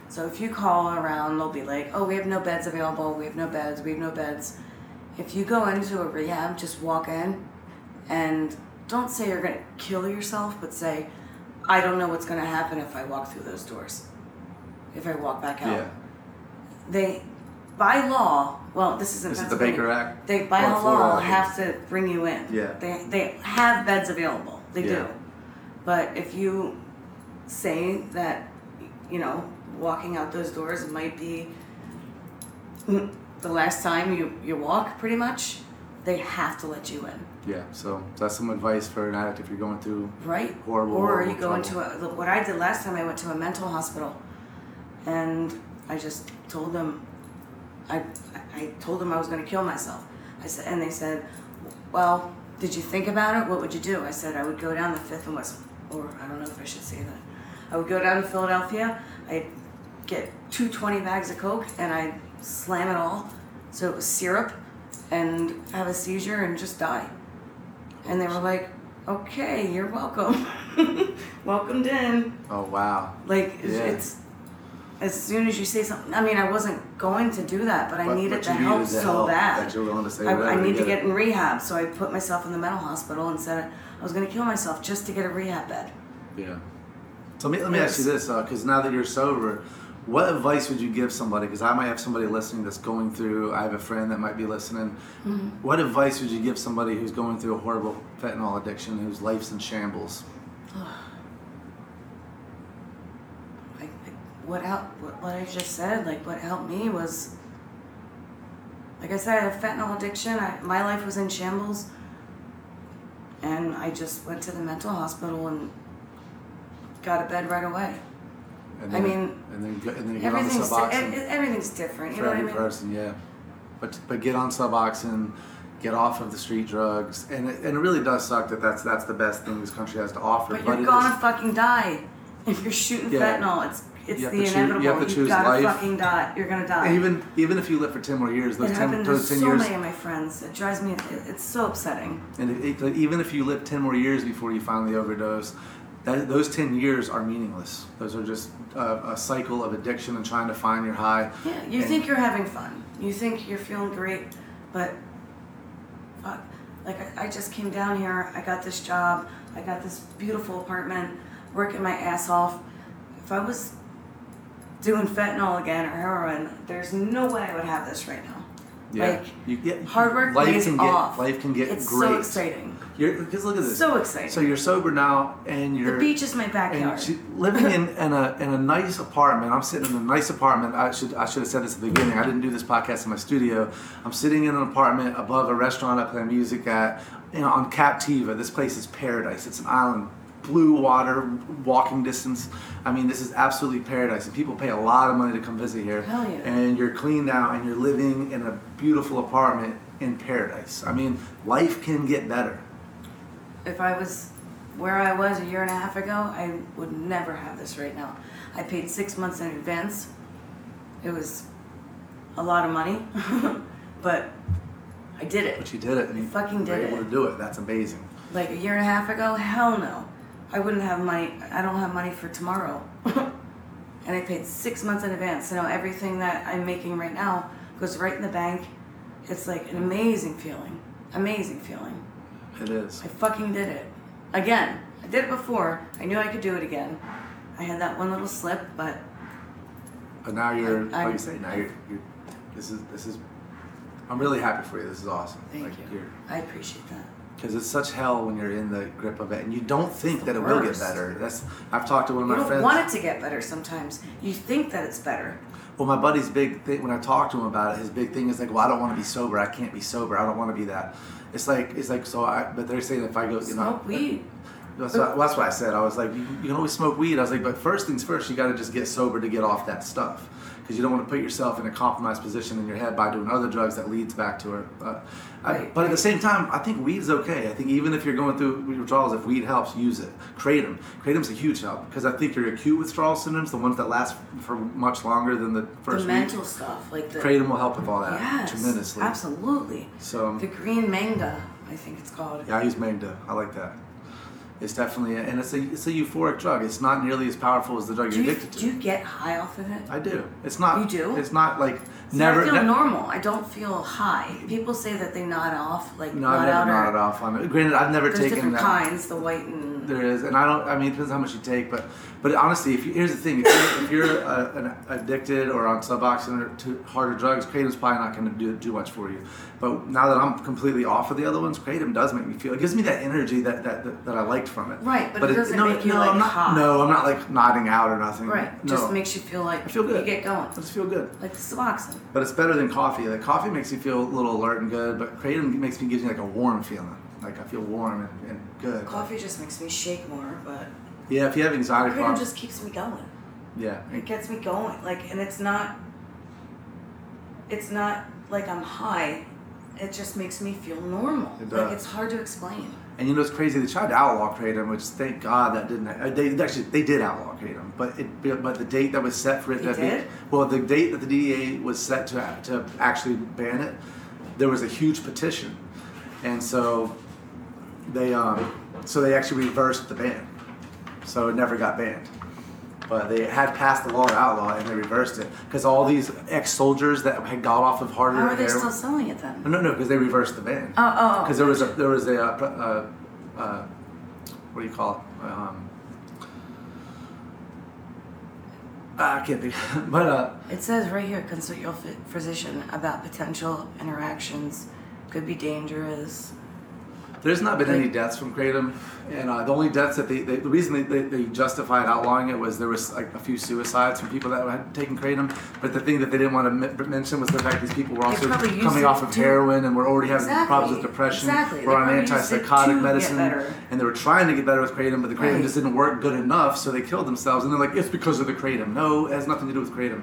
So if you call around, they'll be like, "Oh, we have no beds available. We have no beds. We have no beds." If you go into a rehab, just walk in, and don't say you're gonna kill yourself, but say, "I don't know what's gonna happen if I walk through those doors. If I walk back out." Yeah. They, by law, well, this isn't. This is the. Baker Act? They by law Florida, have to bring you in. Yeah. They they have beds available. They Yeah. do. But if you say that, you know, walking out those doors might be the last time you, you walk, pretty much, they have to let you in, Yeah. So that's some advice for an addict if you're going through right? Horrible, Or horrible you go into a, what I did last time, I went to a mental hospital and I just told them, I, I told them I was going to kill myself. I said, and they said, well, did you think about it? What would you do? I said, I would go down the Fifth and West, or I don't know if I should say that. I would go down to Philadelphia. I'd get two 20 bags of Coke and I'd slam it all so it was syrup and have a seizure and just die. And they were like, okay, you're welcome. Welcomed in. Oh wow. Like, it's, Yeah. it's as soon as you say something. I mean, I wasn't going to do that, but I But- needed but the help needed so help bad. that you were willing to say I, I need to get it. in rehab, so I put myself in the mental hospital and said I was going to kill myself just to get a rehab bed. Yeah. So let me, let me ask you this, uh, because now that you're sober, what advice would you give somebody? Because I might have somebody listening that's going through. I have a friend that might be listening. Mm-hmm. What advice would you give somebody who's going through a horrible fentanyl addiction, whose life's in shambles? Like, what helped? What, what I just said, like what helped me was like Like I said, I have fentanyl addiction. I, my life was in shambles, and I just went to the mental hospital and got a bed right away. And I then, mean, and then get- and then get on the di- Suboxone. e- everything's different. You for know what I every mean? person, yeah. But but get on Suboxone, get off of the street drugs, and it, and it really does suck that that's that's the best thing this country has to offer. But it you're is- gonna fucking die if you're shooting Yeah. fentanyl. It's it's You the to inevitable. you have to choose gotta life. fucking die. You're gonna die. and even even if you live for ten more years, those it ten happened to those ten so years, many of my friends. It drives me. It, it's so upsetting. and it, even if you live ten more years before you finally overdose. That, those 10 years are meaningless. Those are just a, a cycle of addiction and trying to find your high. Yeah, you And- think you're having fun. You think you're feeling great, but fuck. Like I, I just came down here. I got this job. I got this beautiful apartment. Working my ass off. If I was doing fentanyl again or heroin, there's no way I would have this right now. Yeah. Like You get- hard work life pays can get- off. life can get it's great. so exciting. You're, because look at this. So exciting. So you're sober now, and you're The beach is my backyard. She, living in, in a in a nice apartment. I'm sitting in a nice apartment. I should I should have said this at the beginning. I didn't do this podcast in my studio. I'm sitting in an apartment above a restaurant I play music at. You know, on Captiva. This place is paradise. It's an island, blue water, walking distance. I mean, this is absolutely paradise. And people pay a lot of money to come visit here. Hell yeah. And you're cleaned out, and you're living in a beautiful apartment in paradise. I mean, life can get better. If I was where I was a year and a half ago, I would never have this right now. I paid six months in advance. It was a lot of money, but I did it. But you did it. And you fucking were did able it. to do it. That's amazing. Like a year and a half ago, hell no. I wouldn't have money. I don't have money for tomorrow. and I paid six months in advance. So now everything that I'm making right now goes right in the bank. It's like an amazing feeling. Amazing feeling. It is. I fucking did it. Again. I did it before. I knew I could do it again. I had that one little slip, but But now you're, I- like you say, now you're, you're. This is this is. I'm really happy for you. This is awesome. thank like you. I appreciate that. because it's such hell when you're in the grip of it, and you don't think that it will get better. That's I've talked to one of my friends. You my don't friends. want it to get better sometimes. You think that it's better. Well, my buddy's big thing when I talk to him about it, his big thing is like, well, I don't want to be sober. I can't be sober. I don't want to be that. It's like it's like so. I but they're saying if I go, you know, Smoke weed. That's what, that's what I said. I was like, you, you can always smoke weed. I was like, but first things first, you got to just get sober to get off that stuff. Because you don't want to put yourself in a compromised position in your head by doing other drugs that leads back to it. Uh, I, but at the same time, I think weed's okay. I think even if you're going through withdrawals, if weed helps, use it. Kratom. Kratom's a huge help because I think your acute withdrawal symptoms, the ones that last for much longer than the first the week, mental stuff, like the Kratom will help with all that yes, tremendously. Absolutely. So The green Maeng Da, I think it's called. yeah, I use Maeng Da. I like that. It's definitely, and it's a it's a euphoric drug. It's not nearly as powerful as the drug Do you're you, addicted to. do you get high off of it? I do. It's not. You do? It's not like See, never. I feel ne- normal. I don't feel high. People say that they nod off, like No, I've nod never out or nodded off on it. Granted, I've never There's taken different that. kinds, the white and There is, and I don't. I mean, it depends how much you take, but but honestly, if you, here's the thing: if you're, if you're uh, an addicted or on Suboxone or to harder drugs, Kratom's probably not going to do do much for you. But now that I'm completely off of the other ones, Kratom does make me feel. It gives me that energy that that, that, that I liked from it. Right, but it doesn't no, make you, no, like, I'm not, high. No, I'm not like nodding out or nothing. right. No. Just makes you feel like I feel good. you get going. I just feel good. Like the Suboxone. But it's better than coffee. Like coffee makes you feel a little alert and good, but Kratom makes me gives me like a warm feeling. Like I feel warm and, and good. Coffee just makes me shake more, but Yeah, if you have anxiety Kratom problems. just keeps me going. yeah. It gets me going. Like, and it's not. It's not like I'm high. It just makes me feel normal. It Like it's hard to explain. And you know it's crazy. They tried to outlaw kratom, which thank God that didn't. They actually they did outlaw kratom, but it but the date that was set for it They did? be well, the date that the DEA was set to to actually ban it, there was a huge petition, and so they um so they actually reversed the ban, so it never got banned. But they had passed the law to outlaw and they reversed it because all these ex-soldiers that had got off of harder How are they heroin- still selling it then? no, no, because they reversed the ban. Oh, oh, oh. Because there was a there was a uh, uh, uh, what do you call it? Um, I can't think, but uh, It says right here, consult your physician about potential interactions. Could be dangerous. There's not been any deaths from kratom, and uh, the only deaths that they, they the reason they, they, they justified outlawing it was there was like a few suicides from people that had taken kratom. But the thing that they didn't want to m- mention was the fact these people were also coming off of heroin and were already having Exactly. problems with depression. Exactly. Were on probably used it antipsychotic medicine, and they were trying to get better with kratom, but the kratom Right. just didn't work good enough, so they killed themselves. And they're like, it's because of the kratom. No, it has nothing to do with kratom.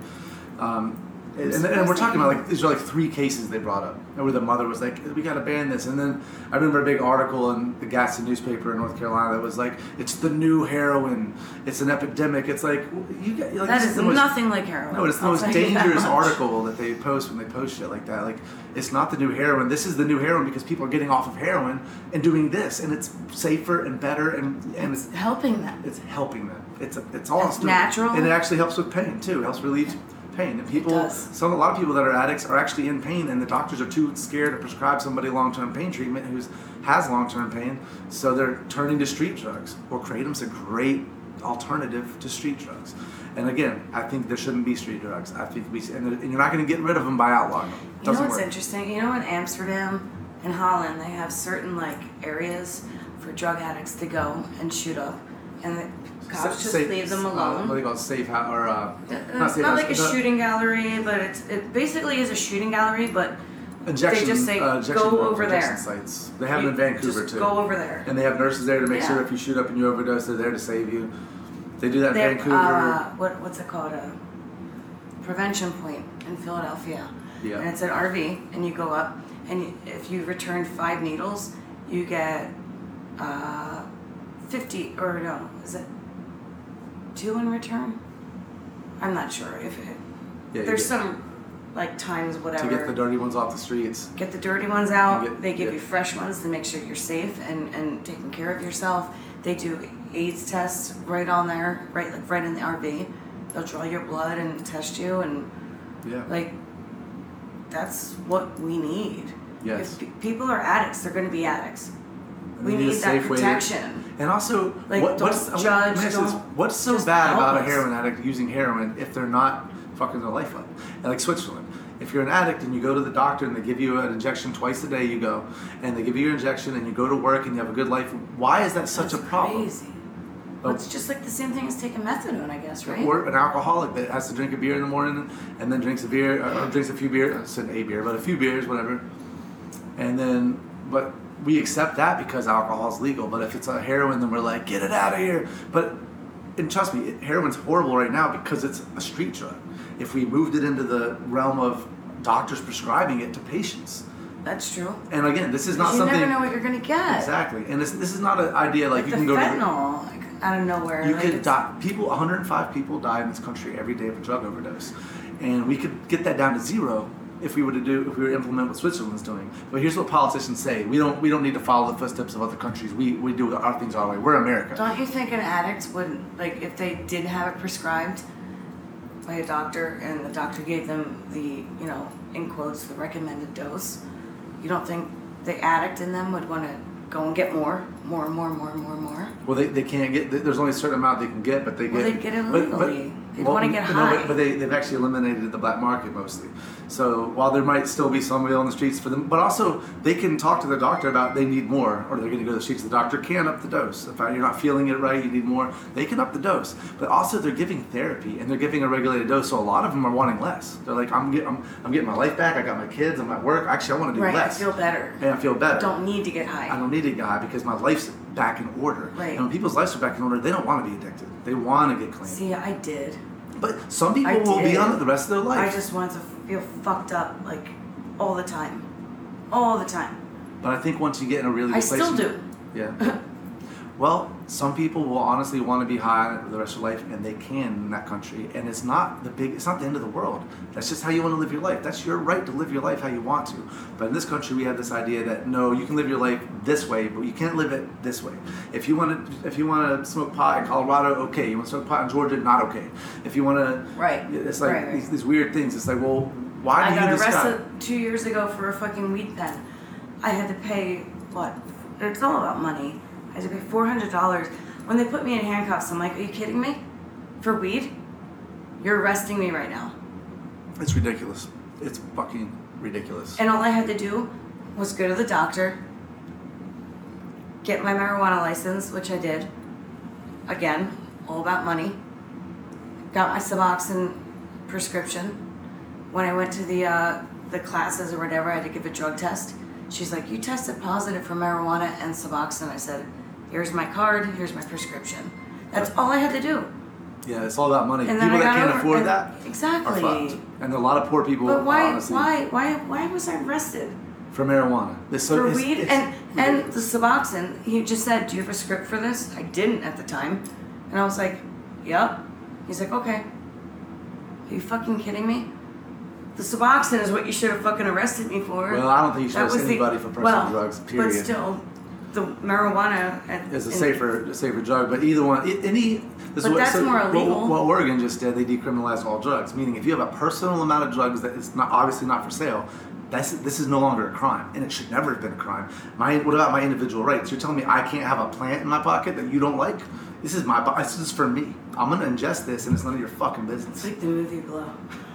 Um, and, and, and we're talking about like these are like three cases they brought up where the mother was like we got to ban this and then i remember a big article in the gaston newspaper in north carolina that was like it's the new heroin it's an epidemic it's like you get like That is most- nothing like heroin. no, it's the I'll most you that dangerous article that they post when they post shit like that. Like, it's not the new heroin. This is the new heroin because people are getting off of heroin and doing this, and it's safer and better, and and it's, helping them. It's helping them. It's it's all It's natural. and it actually helps with pain too. It helps relieve pain. And people, some a lot of people that are addicts are actually in pain, and the doctors are too scared to prescribe somebody long-term pain treatment who's has long-term pain, so they're turning to street drugs. Well, kratom's a great alternative to street drugs. And again, I think there shouldn't be street drugs. I think we and, and you're not going to get rid of them by outlawing them. You know what's work. interesting? You know, in Amsterdam and Holland, they have certain like areas for drug addicts to go and shoot up, and cops just Safe- leave them Uh, alone. what do they call it? Safe house or uh, it's safe not house, like a the- shooting gallery, but it's it basically is a shooting gallery, but Injection, they just say uh, injection go over there. sites. They have them in You Vancouver just too. Go over there. And they have nurses there to make Yeah. sure if you shoot up and you overdose, they're there to save you. They do that in They have, Vancouver. uh, what what's it called? A prevention point in Philadelphia. Yeah. And it's an RV, and you go up, and if you return five needles, you get uh, fifty or no, is it two in return? I'm not sure if it. Yeah, there's get- some like times whatever. to get the dirty ones off the streets. Get the dirty ones out. Get- they give yeah. you fresh ones to make sure you're safe and, and taking care of yourself. They do AIDS tests right on there, right like right in the RV. They'll draw your blood and test you and Yeah. like that's what we need. Yes. If pe- people are addicts, they're going to be addicts. We need a that safe way to- protection. and also, Like, what, don't what's, judge, let me ask this. what's so bad about a heroin addict using heroin if they're not fucking their life up? And like Switzerland, if you're an addict and you go to the doctor and they give you an injection twice a day, you go, and they give you your injection and you go to work and you have a good life. Why is that such That's a problem? Crazy. Well, it's just like the same thing as taking methadone, I guess, right? Or an alcoholic that has to drink a beer in the morning and then drinks a beer, uh, or drinks a few beers, I uh, said a beer, but a few beers, whatever. And then, but we accept that because alcohol is legal. But if it's a heroin, then we're like, get it out of here. But, and trust me, heroin's horrible right now because it's a street drug. If we moved it into the realm of doctors prescribing it to patients. That's true. And again, this is not you something. You never know what you're going to get. Exactly. And this, this is not an idea like, Like, you can go to. fentanyl, out of nowhere. You like could die. People, 105 people die in this country every day of a drug overdose, and we could get that down to zero if we were to do if we were to implement what Switzerland's doing. But here's what politicians say: we don't we don't need to follow the footsteps of other countries. We we do our things our way. We're America. Don't you think an addict would like if they did have it prescribed by a doctor and the doctor gave them the you know in quotes the recommended dose? You don't think the addict in them would want to go and get more, more, and more, and more, and more, and more? Well, they, they can't get. There's only a certain amount they can get, but they get. Well, they get it but- but- illegally. They wanna get no, high. but, but they, they've actually eliminated the black market mostly. So while there might still be somebody on the streets for them, but also they can talk to the doctor about they need more, or they're going to go to the streets. The doctor can up the dose. If you're not feeling it right, you need more. They can up the dose. But also they're giving therapy and they're giving a regulated dose. So a lot of them are wanting less. They're like, I'm get, I'm, I'm getting my life back. I got my kids. I'm at work. Actually, I want to do Right, less. I feel better. And I feel better. I Don't need to get high. I don't need to get high because my life's back in order. Right. And when people's lives are back in order, they don't want to be addicted. They want to get clean. See, I did. But some people I will be on it the rest of their life. I just want to feel fucked up like all the time, all the time. But I think once you get in a really I good place, still do. Yeah. well, some people will honestly want to be high the rest of life, and they can in that country. And it's not the big. It's not the end of the world. That's just how you want to live your life. That's your right to live your life how you want to. But in this country, we have this idea that no, you can live your life this way, but you can't live it this way. If you want to, if you want to smoke pot in Colorado, okay. You want to smoke pot in Georgia, not okay. If you want to, Right. It's like Right, right. These, these weird things. It's like, well, why I do got you this guy? arrested two years ago for a fucking weed pen. I had to pay what? It's all about money. I had to pay four hundred dollars. When they put me in handcuffs, I'm like, "Are you kidding me? For weed? You're arresting me right now." It's ridiculous. It's fucking ridiculous. And all I had to do was go to the doctor, get my marijuana license, which I did. Again, all about money. Got my Suboxone prescription. When I went to the uh, the classes or whatever, I had to give a drug test. She's like, "You tested positive for marijuana and Suboxone." I said, "Here's my card. Here's my prescription." That's all I had to do. Yeah, it's all about money. And people that can't over- afford that exactly. are fucked. And a lot of poor people. But why? honestly, Why? Why? Why was I arrested? for marijuana? This for it's- weed it's and and the. Suboxone. He just said, "Do you have a script for this?" I didn't at the time, and I was like, "Yep." He's like, "Okay." Are you fucking kidding me? The Suboxone is what you should have fucking arrested me for. Well, I don't think you should arrest was the- anybody for personal well, drugs, period. But still, the marijuana is a safer safer drug. But either one, any. This But that's more what- illegal. What, Oregon just did, they decriminalized all drugs. Meaning, if you have a personal amount of drugs that is not obviously not for sale, that's this is no longer a crime, and it should never have been a crime. My what about my individual rights? You're telling me I can't have a plant in my pocket that you don't like? This is my. bo- This is for me. I'm gonna ingest this, and it's none of your fucking business. It's like the movie Blow.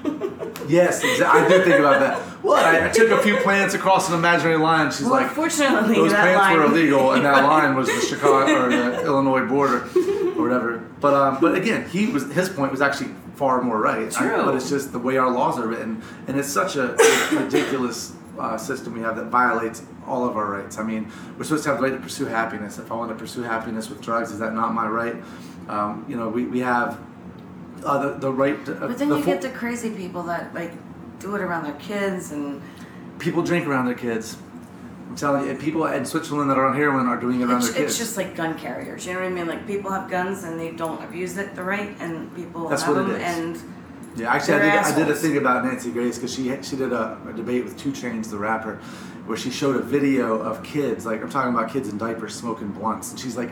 Yes, exactly. I do think about that. What? I, I took a few plants across an imaginary line. She's Well, like, fortunately, those plants were illegal, and that line was the Chicago or the Illinois border or whatever. But um, but again, he was his point was actually far more right. I- True. but it's just the way our laws are written, and it's such a ridiculous uh, system we have that violates all of our rights. I mean, we're supposed to have the right to pursue happiness. If I want to pursue happiness with drugs, is that not my right? Um, you know, we, we have uh, the, the right to. But then the you full- get the crazy people that like do it around their kids and people drink around their kids. I'm telling you, and people in Switzerland that are on heroin are doing it around it's, their kids. it's just like gun carriers. You know what I mean? Like people have guns and they don't abuse it the right, and people That's have what it them is. and yeah, actually, I did, I did a thing about Nancy Grace because she she did a, a debate with 2 Chainz, the rapper, where she showed a video of kids, like I'm talking about kids in diapers smoking blunts, and she's like,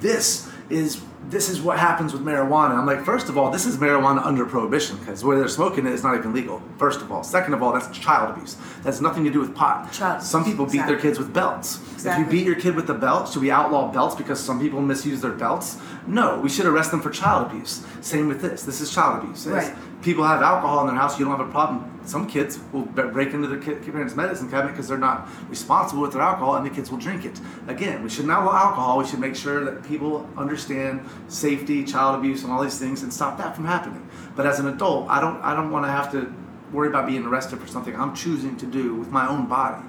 "This is this is what happens with marijuana." I'm like, first of all, this is marijuana under prohibition because where they're smoking it is not even legal. First of all, second of all, that's child abuse. That's nothing to do with pot. Child Some people beat their kids with belts. Exactly. If Exactly. you beat your kid with the belt, should we outlaw belts because some people misuse their belts? No, we should arrest them for child abuse. Same with this. This is child abuse. Right. People have alcohol in their house. You don't have a problem. Some kids will break into their parents' medicine cabinet because they're not responsible with their alcohol, and the kids will drink it. Again, we shouldn't allow alcohol. We should make sure that people understand safety, child abuse, and all these things, and stop that from happening. But as an adult, I don't. I don't want to have to worry about being arrested for something I'm choosing to do with my own body.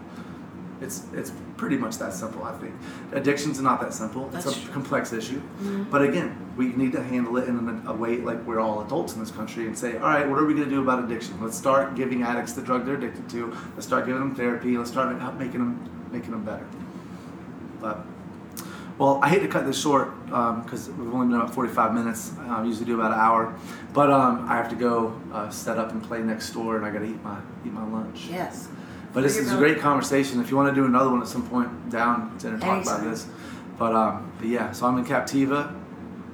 It's it's pretty much that simple, I think. Addiction's not that simple. That's it's a true. complex issue. Mhm. But again, we need to handle it in a, way like we're all adults in this country and say, all right, what are we going to do about addiction? Let's start giving addicts the drug they're addicted to. Let's start giving them therapy. Let's start making them making them better. But well, I hate to cut this short because we've only been about 45 minutes. I usually do about an hour, but um, I have to go uh, set up and play next door, and I got to eat my eat my lunch. yes. But this is a great conversation. If you want to do another one at some point, down to talk about this. But um, but yeah, so I'm in Captiva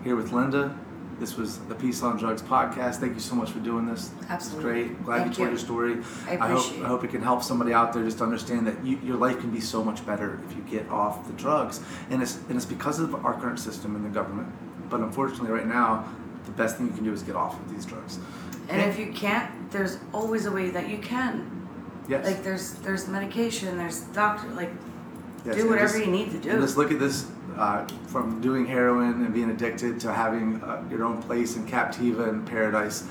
here with Linda. This was the Peace on Drugs podcast. Thank you so much for doing this. Absolutely. It's great. Glad Thank you told you. your story. I hope appreciate I it. hope it can help somebody out there just to understand that you, your life can be so much better if you get off the drugs. And it's and it's because of our current system in the government. But unfortunately, right now, the best thing you can do is get off of these drugs. And if you can't, there's always a way that you can. Yes. Like there's there's medication, there's doctor, like Yes, do whatever just- you need to do. And just look at this uh, from doing heroin and being addicted to having uh, your own place in Captiva and paradise.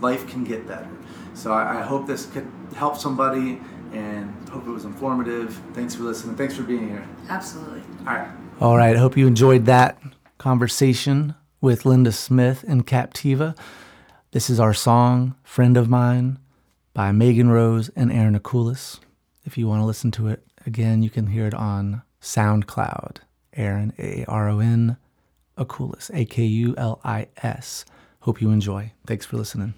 Life can get better. So I, I hope this could help somebody and hope it was informative. Thanks for listening. Thanks for being here. Absolutely. All right. All right. I hope you enjoyed that conversation with Linda Smith and Captiva. This is our song, Friend of Mine, by Megan Rose and Aaron Akulis. If you want to listen to it again, you can hear it on SoundCloud. Aaron, A R O N, Akulis, A K U L I S. Hope you enjoy. Thanks for listening.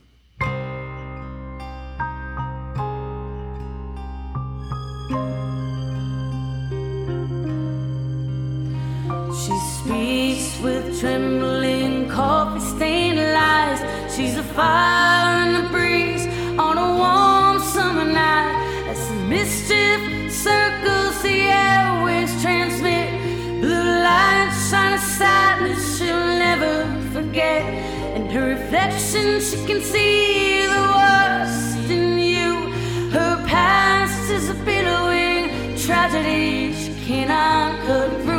She speaks with trembling, coffee stained lies. She's a fire she can see the worst in you. Her past is a billowing tragedy she cannot cut